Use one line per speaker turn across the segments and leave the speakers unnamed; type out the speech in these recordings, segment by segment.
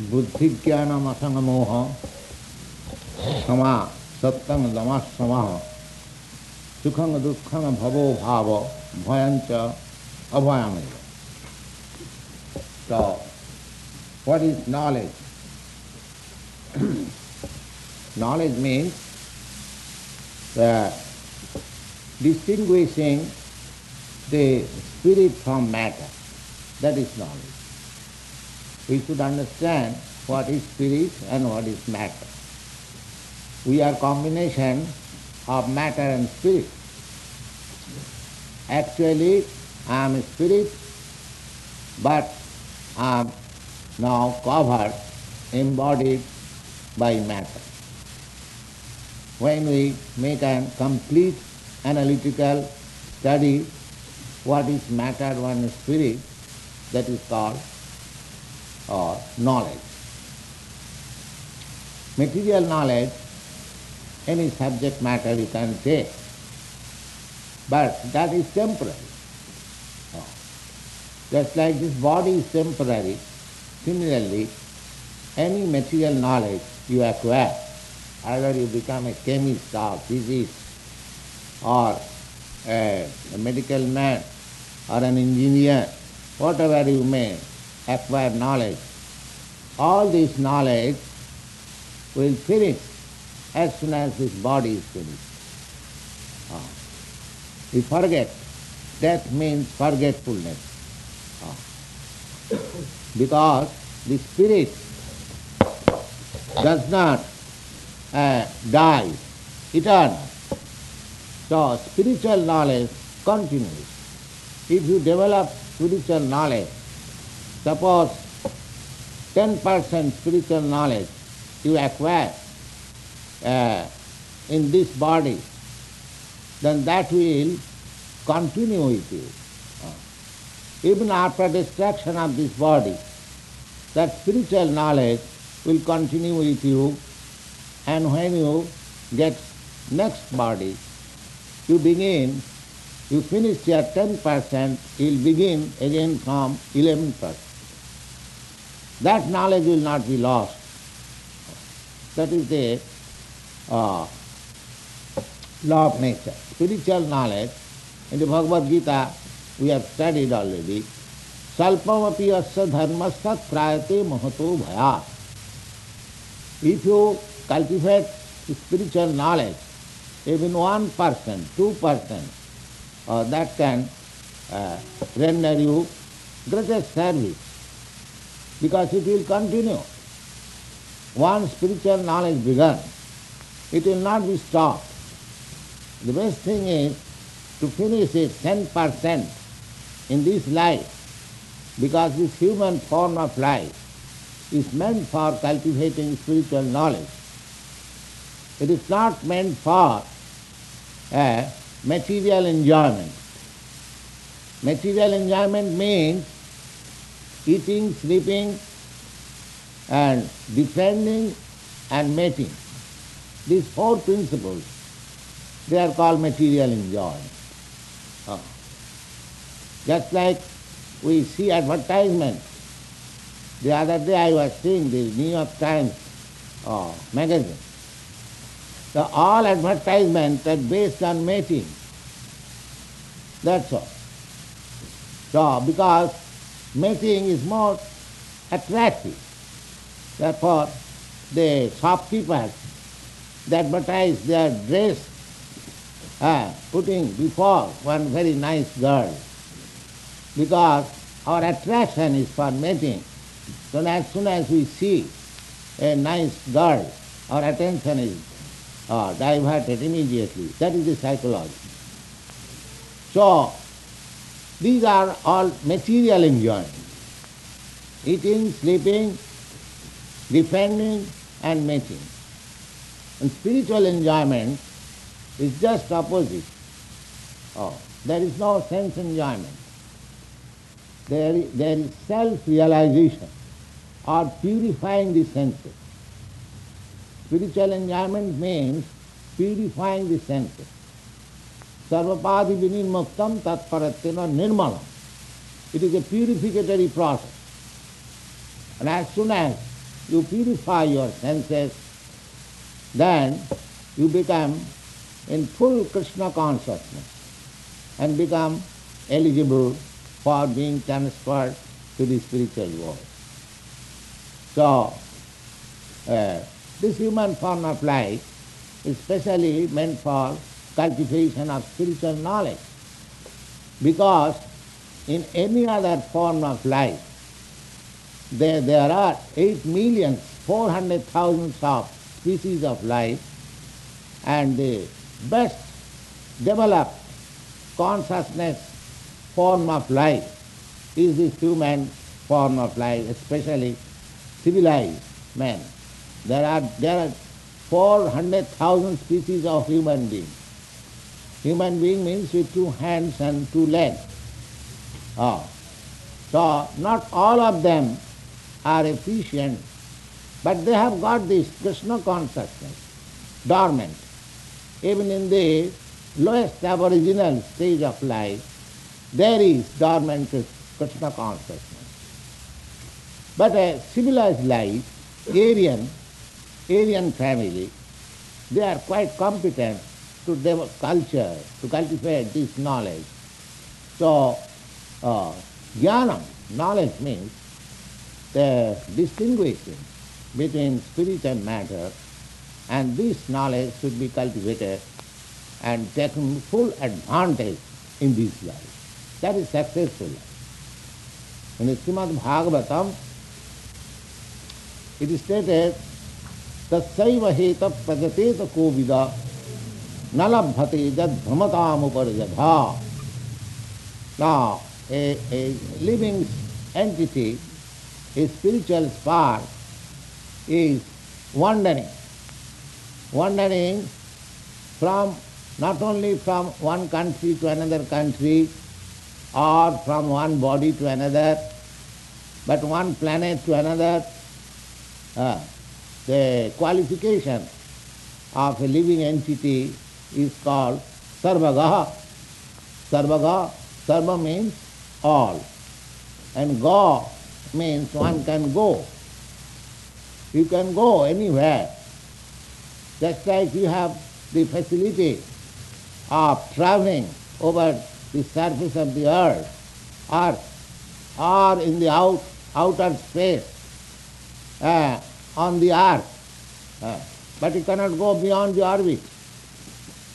बुद्धि ज्ञान असंग मोह समा सत्यंग दमा समा सुखंग दुखंग भवो भाव भयंच अभयम तो what is knowledge knowledge means distinguishing the spirit from matter that is knowledge We should understand what is spirit and what is matter. We are combination of matter and spirit. Actually, I am spirit, but I am now covered, embodied by matter. When we make a complete analytical study what is matter, what is spirit, that is called or knowledge. Material knowledge, any subject matter you can take, but that is temporary. Oh. Just like this body is temporary, similarly, any material knowledge you acquire, either you become a chemist or physicist or a, a medical man or an engineer, whatever you may acquire knowledge, all this knowledge will finish as soon as this body is finished. Ah. We forget. Death means forgetfulness. Ah. Because the spirit does not uh, die, eternal. So spiritual knowledge continues. If you develop spiritual knowledge, suppose 10% spiritual knowledge you acquire uh, in this body, then that will continue with you. Uh, even after destruction of this body, that spiritual knowledge will continue with you and when you get next body, you begin, you finish your 10%, you'll begin again from 11%. That knowledge will not be lost. That is the uh, law of nature. Spiritual knowledge, in the Bhagavad Gita, we have studied already. Salpamapi asya dharmasya prayate mahato bhaya. If you cultivate spiritual knowledge, even one person, two percent, uh, that can uh, render you greatest service because it will continue. Once spiritual knowledge begun, it will not be stopped. The best thing is to finish it 10% in this life because this human form of life is meant for cultivating spiritual knowledge. It is not meant for uh, material enjoyment. Material enjoyment means eating, sleeping, and defending and mating. These four principles, they are called material enjoyment. Just like we see advertisement. The other day I was seeing the New York Times uh, magazine. The all advertisements are based on mating. That's all. So, because mating is more attractive, therefore the shopkeepers, they advertise their dress, uh, putting before one very nice girl, because our attraction is for mating. So as soon as we see a nice girl, our attention is uh, diverted immediately. That is the psychology. So, these are all material enjoyment. Eating, sleeping, defending and mating. And spiritual enjoyment is just opposite. Oh, there is no sense enjoyment. There there is self-realization or purifying the senses. Spiritual enjoyment means purifying the senses. Sarvapadi vinirmuktam tatparattena nirmalam. It is a purificatory process. And as soon as you purify your senses, then you become in full Krishna consciousness and become eligible for being transferred to the spiritual world. So, uh, this human form of life is specially meant for cultivation of spiritual knowledge because in any other form of life there, there are 8 million 400,000 of species of life and the best developed consciousness form of life is this human form of life, especially civilized man. There are, there are 400,000 species of human beings. Human being means with two hands and two legs. Oh. So not all of them are efficient, but they have got this Krishna consciousness dormant. Even in the lowest aboriginal stage of life, there is dormant Krishna consciousness. But a civilized life, Aryan, Aryan family, they are quite competent to develop culture, to cultivate this knowledge. So, uh, jnana, knowledge means the distinguishing between spirit and matter, and this knowledge should be cultivated and taken full advantage in this life. That is successful life. In the Srimad Bhagavatam, it is stated, तस्व हेत प्रगतेत को विदा न लभते जद भ्रमतामुपरजधा Now, a, a living entity, a spiritual spark, is wandering, wandering from not only from one country to another country or from one body to another, but one planet to another. Uh, the qualification of a living entity is called sarvagaha. Sarvagaha, sarva means all, and go means one can go. You can go anywhere. Just like you have the facility of traveling over the surface of the earth or, or in the out, outer space. Uh, on the earth, uh, but you cannot go beyond the orbit.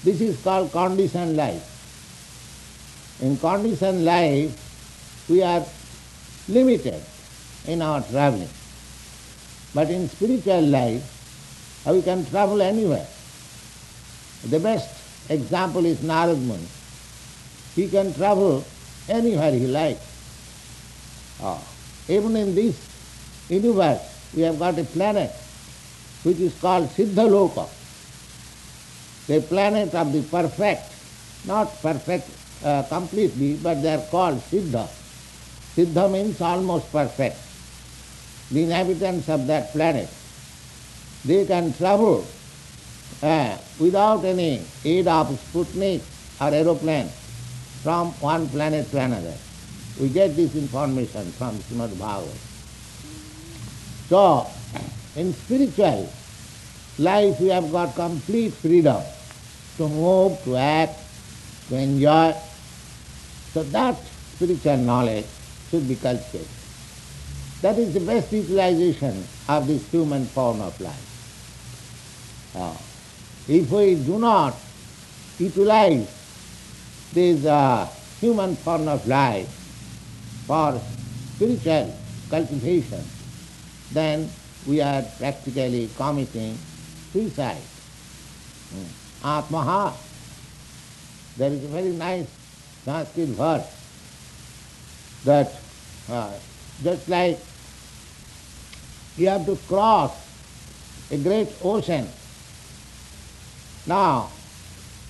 This is called conditioned life. In conditioned life, we are limited in our traveling. But in spiritual life, we can travel anywhere. The best example is Narad Muni. He can travel anywhere he likes. Oh. Ah, even in this universe, we have got a planet which is called Siddhaloka, the planet of the perfect, not perfect uh, completely, but they are called Siddha. Siddha means almost perfect. The inhabitants of that planet, they can travel uh, without any aid of Sputnik or aeroplane from one planet to another. We get this information from Srimad Bhagavatam. So, in spiritual life we have got complete freedom to move, to act, to enjoy. So that spiritual knowledge should be cultivated. That is the best utilization of this human form of life. Uh, if we do not utilize this uh, human form of life for spiritual cultivation, then we are practically committing suicide. Hmm. Atmaha. There is a very nice Sanskrit verse that uh, just like you have to cross a great ocean. Now,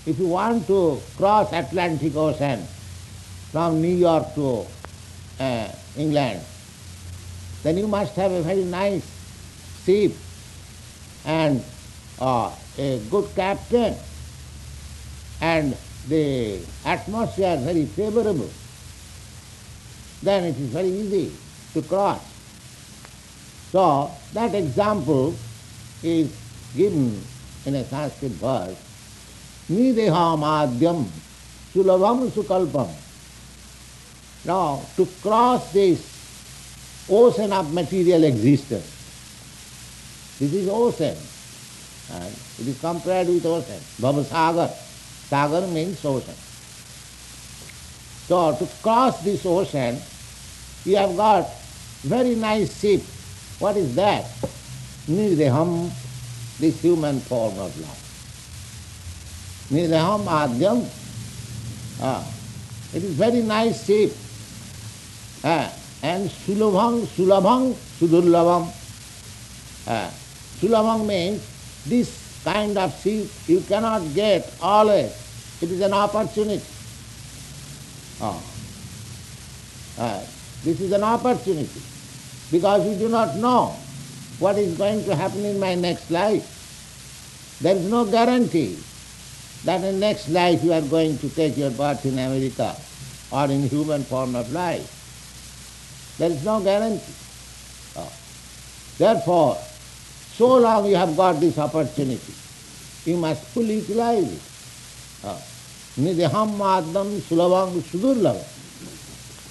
if you want to cross Atlantic Ocean from New York to uh, England, then you must have a very nice ship and uh, a good captain and the atmosphere very favorable. Then it is very easy to cross. So that example is given in a Sanskrit verse, Nideham adyam sulabham sukalpam. Now, to cross this ocean of material existence, this is ocean, and it is compared with ocean, Bhavasagar. Sagar means ocean. So, to cross this ocean, you have got very nice ship. What is that? Nideham, this human form of life. Nideham adyam. Ah, it is very nice shape. Ah, and sulabhang, sulabhang, sudurlabham. Ah, sulabhang means this kind of seat you cannot get always. It is an opportunity. Ah. Ah, this is an opportunity because we do not know what is going to happen in my next life. There is no guarantee that in next life you are going to take your birth in America or in human form of life. There is no guarantee. Oh. Therefore, so long you have got this opportunity, you must fully utilize it. Ah. Oh. Nidham madam sulabham sudurlabham.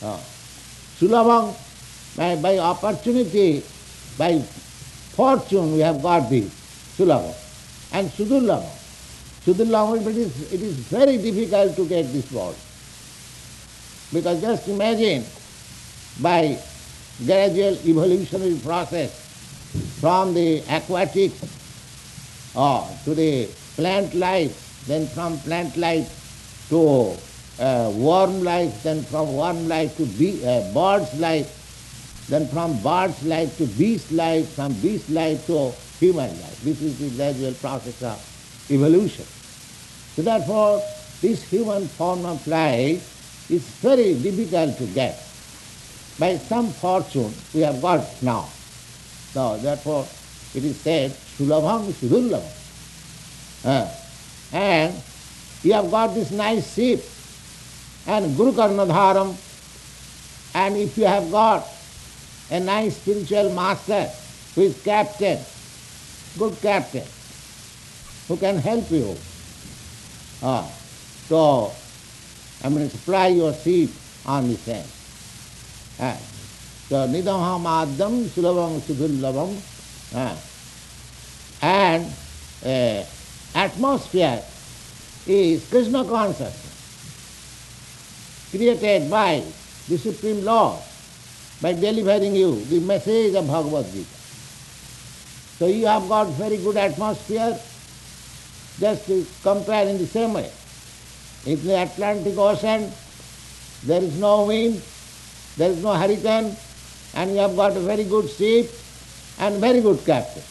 Oh. Ah. Sulabham, by, by opportunity, by fortune we have got this, Sulavang. And sudurlabham. Sudurlabham, it is, it is very difficult to get this word. Because just imagine, by gradual evolutionary process from the aquatic to the plant life, then from plant life to uh, worm life, then from worm life to uh, bird's life, then from bird's life to beast life, from beast life to human life. This is the gradual process of evolution. So therefore, this human form of life is very difficult to get. By some fortune we have got now. So therefore it is said, Sulabham Sudurlabham. Uh, and you have got this nice ship and Guru Karnadharam and if you have got a nice spiritual master who is captain, good captain, who can help you. Uh, so I'm going to supply your seat on the same. Uh, so nidamha madam sulabam sudhullabam. Uh, and uh, atmosphere is Krishna consciousness created by the Supreme Lord by delivering you the message of Bhagavad Gita. So you have got very good atmosphere, just to compare in the same way. In the Atlantic Ocean, there is no wind, there is no hurricane, and you have got a very good ship and very good captain.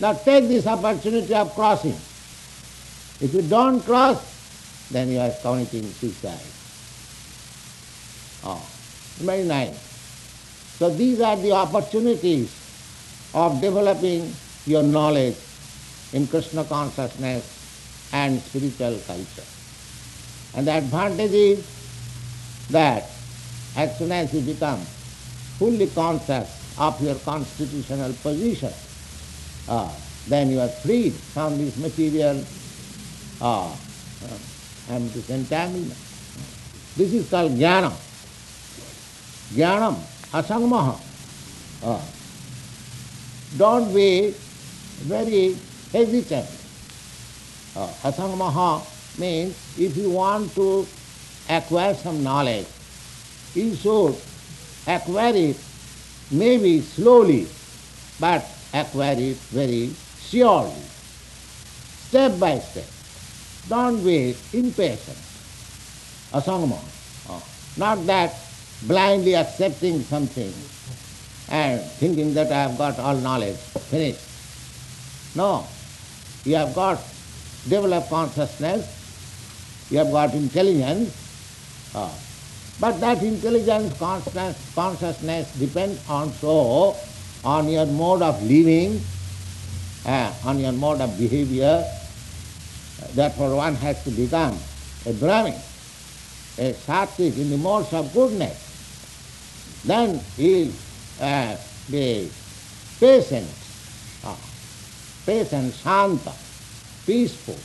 Now take this opportunity of crossing. If you don't cross, then you are committing suicide. Oh, very nice. So these are the opportunities of developing your knowledge in Krishna consciousness and spiritual culture. And the advantage is that as soon as you become fully conscious of your constitutional position, uh, then you are freed from this material uh, uh, and this entanglement. This is called jnana. Jnanam, asangmaha. Uh, don't be very hesitant. Uh, asangmaha means if you want to acquire some knowledge, you should acquire it maybe slowly, but acquire it very surely, step by step. Don't be impatient. Asangma. Oh. Not that blindly accepting something and thinking that I have got all knowledge, finished. No. You have got developed consciousness, you have got intelligence, oh. But that intelligence, consciousness, depends also on your mode of living, uh, on your mode of behavior. Therefore one has to become a Brahmin, a sattvic in the modes of goodness. Then he will uh, be patient, ah, patient, shanta, peaceful.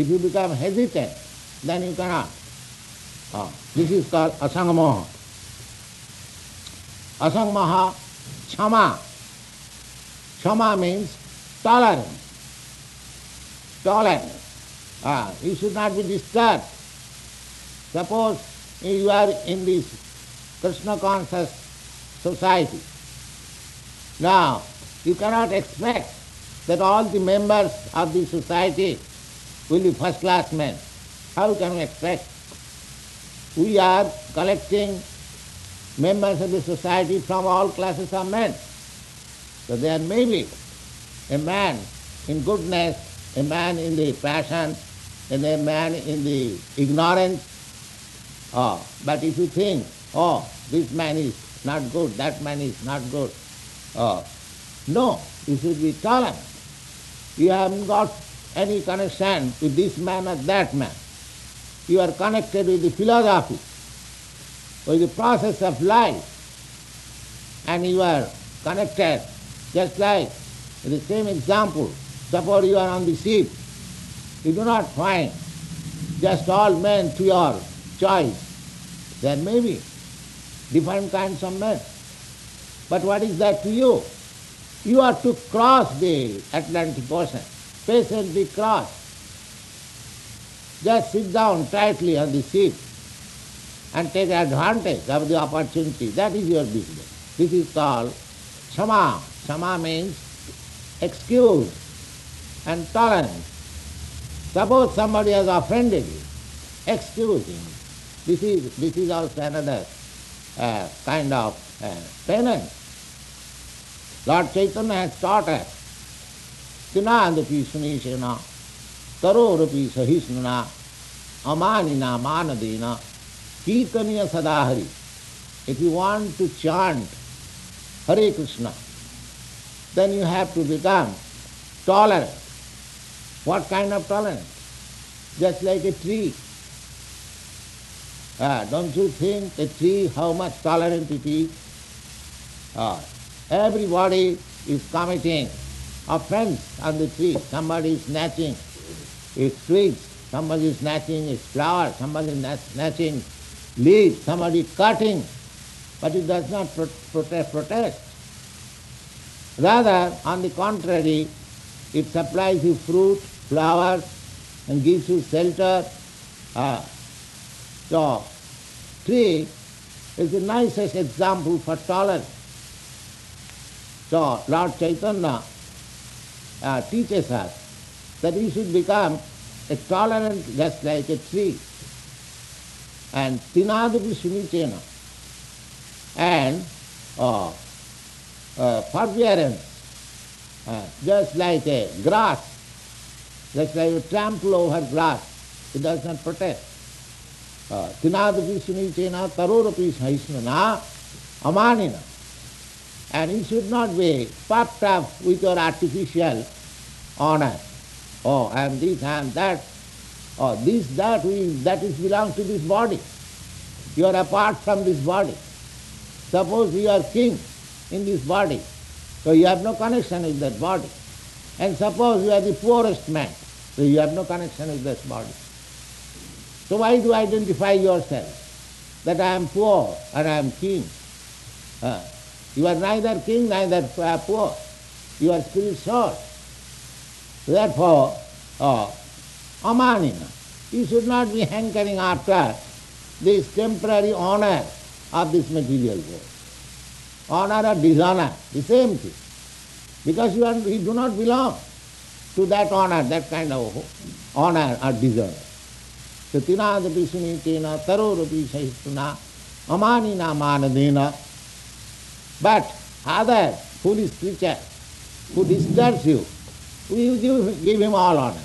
If you become hesitant, then you cannot. Ah, this is called asangamaha. Asangmaha, chama. Chama means tolerance. Tolerance. Ah, you should not be disturbed. Suppose you are in this Krishna conscious society. Now, you cannot expect that all the members of the society will be first class men. How can we expect? We are collecting members of the society from all classes of men. So there may be a man in goodness, a man in the passion, and a man in the ignorance. Oh, but if you think, oh, this man is not good, that man is not good, oh, no, you should be tolerant. You haven't got any connection with this man or that man. You are connected with the philosophy, with the process of life, and you are connected just like the same example. Suppose you are on the ship, you do not find just all men to your choice. There may be different kinds of men. But what is that to you? You are to cross the Atlantic Ocean, patiently cross. Just sit down tightly on the seat and take advantage of the opportunity. That is your business. This is called Shama. Shama means excuse and tolerance. Suppose somebody has offended you, excuse him. This is, this is also another uh, kind of uh, penance. Lord Chaitanya has taught us, Tinadapi तरोरपी सहिष्णुना अमानिना मान देना कीर्तनीय सदाहरी। If you want to chant Hare Krishna then you have to become tolerant what kind of tolerant just like a tree don't you think a tree how much tolerant it is everybody is committing offence on the tree somebody is snatching its twigs, somebody is snatching its flowers, somebody is snatching leaves, somebody cutting, but it does not pro- protest, protest. Rather, on the contrary, it supplies you fruit, flowers, and gives you shelter. Uh, so, tree is the nicest example for tolerance. So, Lord Chaitanya uh, teaches us that we should become a tolerant just like a tree. And tinadapi sunichena. And uh, uh, forbearance, uh, just like a grass, just like you trample over grass, it does not protect. Tinadapi sunichena tarorapi sahisnana amanina. And you should not be puffed up with your artificial honor. Oh, I am this, I am that. Oh, this, that, we, that is belongs to this body. You are apart from this body. Suppose you are king in this body, so you have no connection with that body. And suppose you are the poorest man, so you have no connection with this body. So why do you identify yourself that I am poor and I am king? Uh, you are neither king, neither uh, poor. You are spirit soul. Therefore, uh, amanina, you should not be hankering after this temporary honor of this material world. Honor or dishonor, the same thing. Because you, are, you do not belong to that honor, that kind of honor or dishonor. So tinadapi sunitena tarorapi sahistuna amanina manadena. But other foolish creature who disturbs you, you give, him all honor.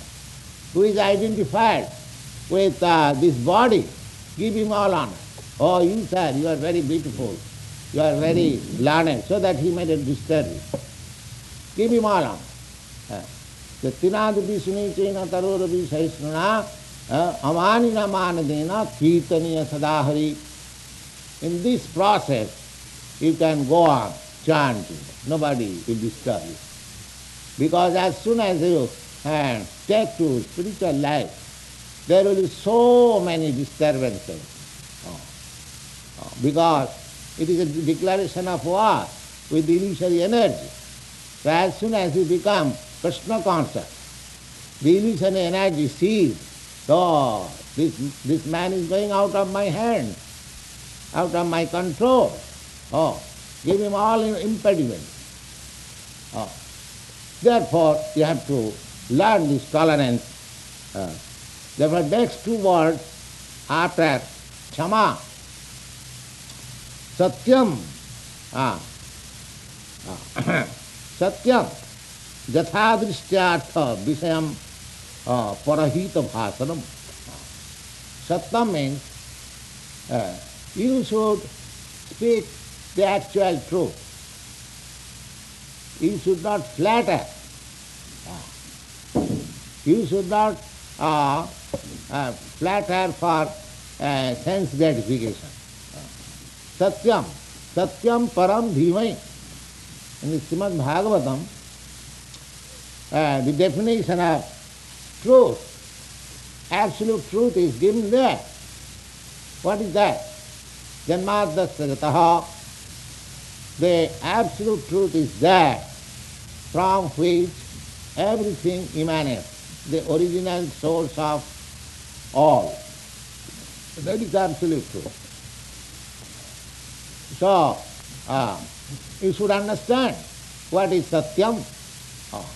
Who is identified with uh, this body, give him all honor. Oh, you sir, you are very beautiful, you are very learned, so that he not disturb you. Give him all honor. The tinadapi sunichena tarorapi sahisnuna amanina manadena kirtaniya sadahari. In this process, you can go on chanting. Nobody will disturb you. Because as soon as you uh, take to spiritual life, there will be so many disturbances. Oh. Oh. Because it is a declaration of war with the illusory energy. So as soon as you become Krishna conscious, the illusory energy sees, oh, this, this man is going out of my hand, out of my control. Oh, give him all impediments. Oh. Therefore, you have to learn this tolerance. Uh, therefore, next two words after Chama, Satyam, ah, ah, Satyam, Jathadrishyartha Vishayam uh, Parahita Bhasanam. Satyam means uh, you should speak the actual truth. You should not flatter. You should not uh, uh, flatter for uh, sense gratification. Satyam, Satyam Param Dhimai. In the Srimad Bhagavatam, uh, the definition of truth, absolute truth is given there. What is that? Janmadasya The absolute truth is there from which everything emanates, the original source of all. That is absolute truth. So, uh, you should understand what is Satyam, oh,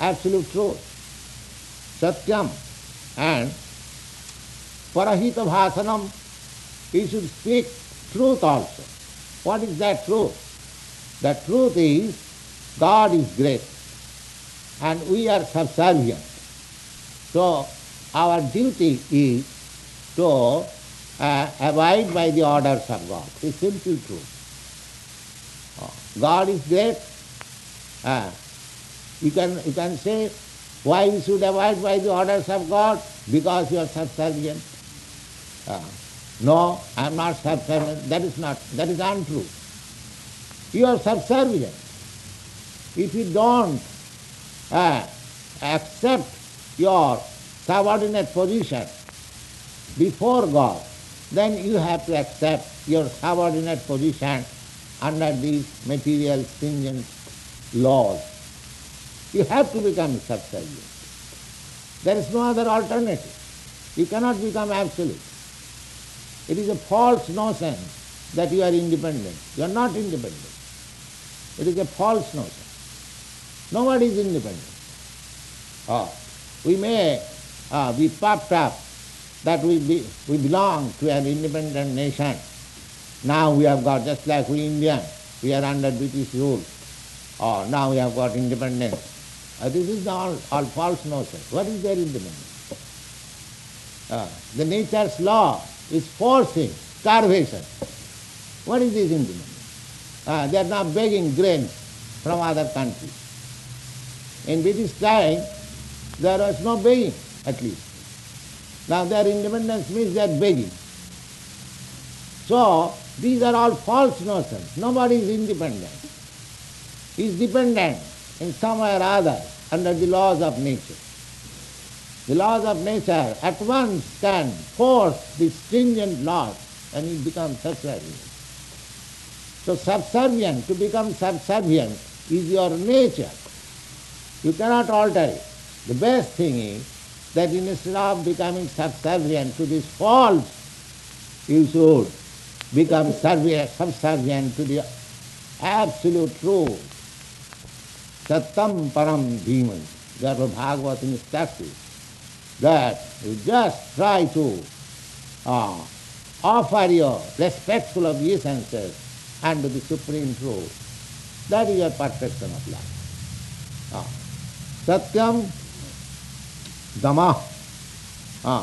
absolute truth. Satyam and Parahita Bhasanam, you should speak truth also. What is that truth? The truth is God is great and we are subservient. So our duty is to uh, abide by the orders of God. It's simple truth. God is great. Uh, you can you can say why you should abide by the orders of God? Because you are subservient. Uh, no, I am not subservient. That is not that is untrue. You are subservient. If you don't uh, accept your subordinate position before God, then you have to accept your subordinate position under these material stringent laws. You have to become subservient. There is no other alternative. You cannot become absolute. It is a false notion that you are independent. You are not independent. It is a false notion. Nobody is independent. Oh, we may uh, be puffed up that we, be, we belong to an independent nation. Now we have got, just like we Indians, we are under British rule. Oh, now we have got independence. Uh, this is all, all false notion. What is their independence? Uh, the nature's law is forcing starvation. What is this independence? Uh, they are not begging grains from other countries. In British time, there was no begging, at least. Now their independence means are begging. So, these are all false notions. Nobody is independent. He is dependent in some way or other under the laws of nature. The laws of nature at once can force the stringent laws and it becomes subservient. So subservient, to become subservient is your nature. You cannot alter it. The best thing is that instead of becoming subservient to this false, you should become subservient to the absolute truth. Satam param dhiman. Therefore Bhagavad instructs that you just try to uh, offer your respectful obeisances unto the Supreme Truth. That is your perfection of life. Uh, सत्यम दमा। हाँ।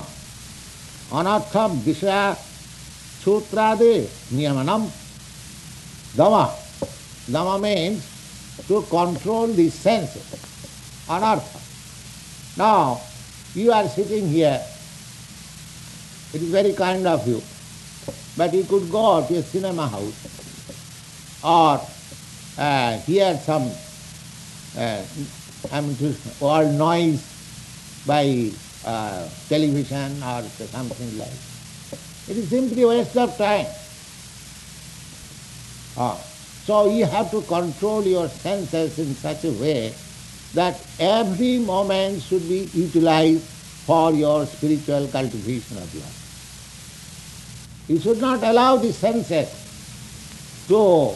अनाथम विषय सूत्रादि नियमनम दमा। दमा means to control this sense अनर्थ। ना you are sitting here it is very kind of you but you could go to cinema house or hear some I mean, all noise by uh, television or something like. It is simply waste of time. Ah. So you have to control your senses in such a way that every moment should be utilized for your spiritual cultivation of life. You should not allow the senses to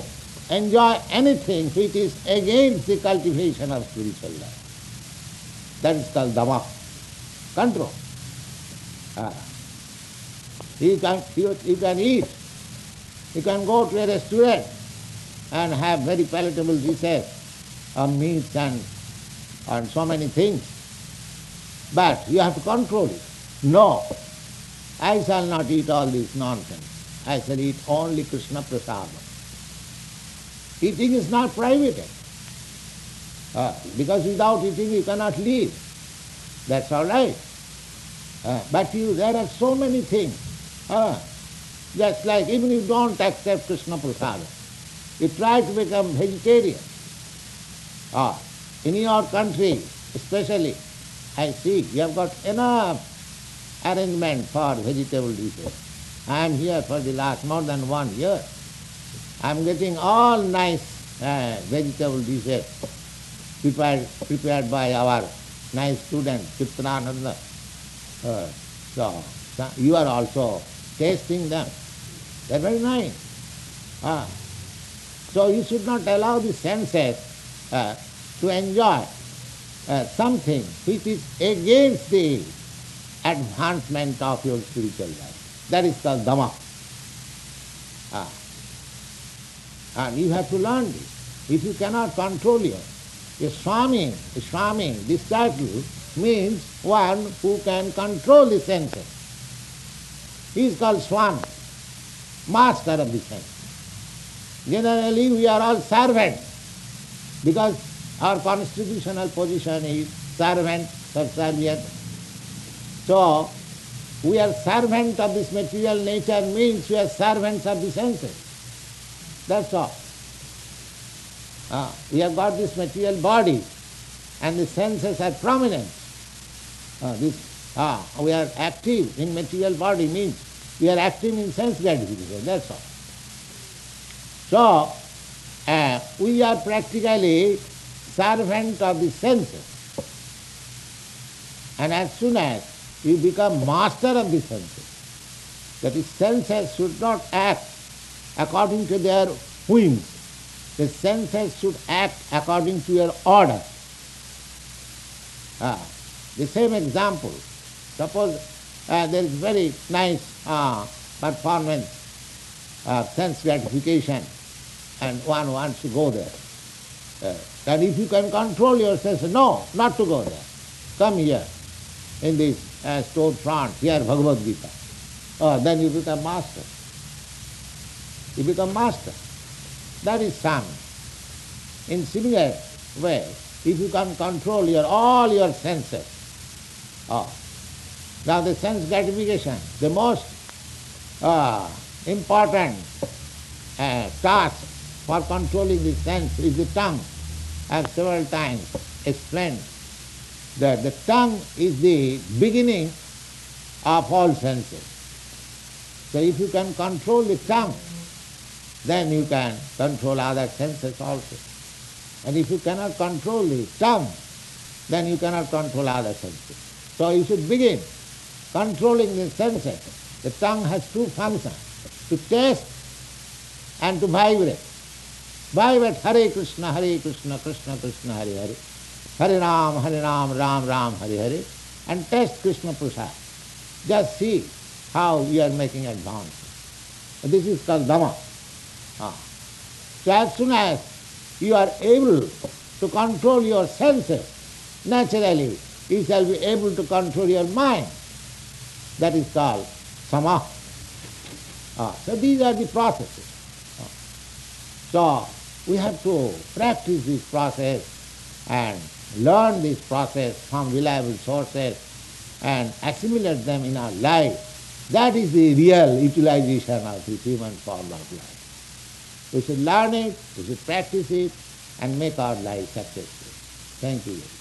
enjoy anything which is against the cultivation of spiritual life. That is called dama, control. Ah. You, can, you, you can eat, you can go to a restaurant and have very palatable dishes of meats and, and so many things. But you have to control it. No, I shall not eat all this nonsense. I shall eat only Krishna prasada. Eating is not private. Uh, because without eating you cannot live. That's all right. Uh, but you, there are so many things. Uh, just like even if you don't accept Krishna prasada, you try to become vegetarian. Ah, in your country, especially, I see you have got enough arrangement for vegetable dishes. I am here for the last more than one year. I am getting all nice uh, vegetable dishes prepared, prepared by our nice student, Chitrananda. Uh, so, so, you are also tasting them. They are very nice. Ah. So you should not allow the senses uh, to enjoy uh, something which is against the advancement of your spiritual life. That is called Dama. Ah. And you have to learn this. If you cannot control your, a Swami, a Swami, this title means one who can control the senses. He is called Swami, master of the senses. Generally we are all servants because our constitutional position is servant, subservient. So we are servant of this material nature means we are servants of the senses. That's all. Uh, we have got this material body and the senses are prominent. Uh, this, uh, we are active in material body means we are active in sense gratification, that's all. So, uh, we are practically servant of the senses. And as soon as you become master of the senses, that is, senses should not act according to their whims. The senses should act according to your order. Ah, the same example. Suppose uh, there is very nice uh, performance, sense gratification, and one wants to go there. Uh, if you can control yourself, no, not to go there. Come here, in this uh, store front, here Bhagavad Gita. Then you become master. You become master. That is some. In similar way, if you can control your all your senses, oh, now the sense gratification, the most uh, important uh, task for controlling the sense is the tongue. I have several times explained that the tongue is the beginning of all senses. So if you can control the tongue, then you can control other senses also. And if you cannot control the tongue, then you cannot control other senses. So you should begin controlling the senses. The tongue has two functions, to taste and to vibrate. Vibrate Hare Krishna, Hare Krishna, Krishna Krishna, Hare Hare. Hare Ram, Hare Ram, Ram Ram, Hare Hare. And taste Krishna Prasad. Just see how you are making advance. This is called Dama. Ah. So as soon as you are able to control your senses, naturally you shall be able to control your mind. That is called sama. Ah. So these are the processes. Ah. So we have to practice this process and learn this process from reliable sources and assimilate them in our life. That is the real utilization of this human form of life. We should learn it, we should practice it, and make our life successful. Thank you.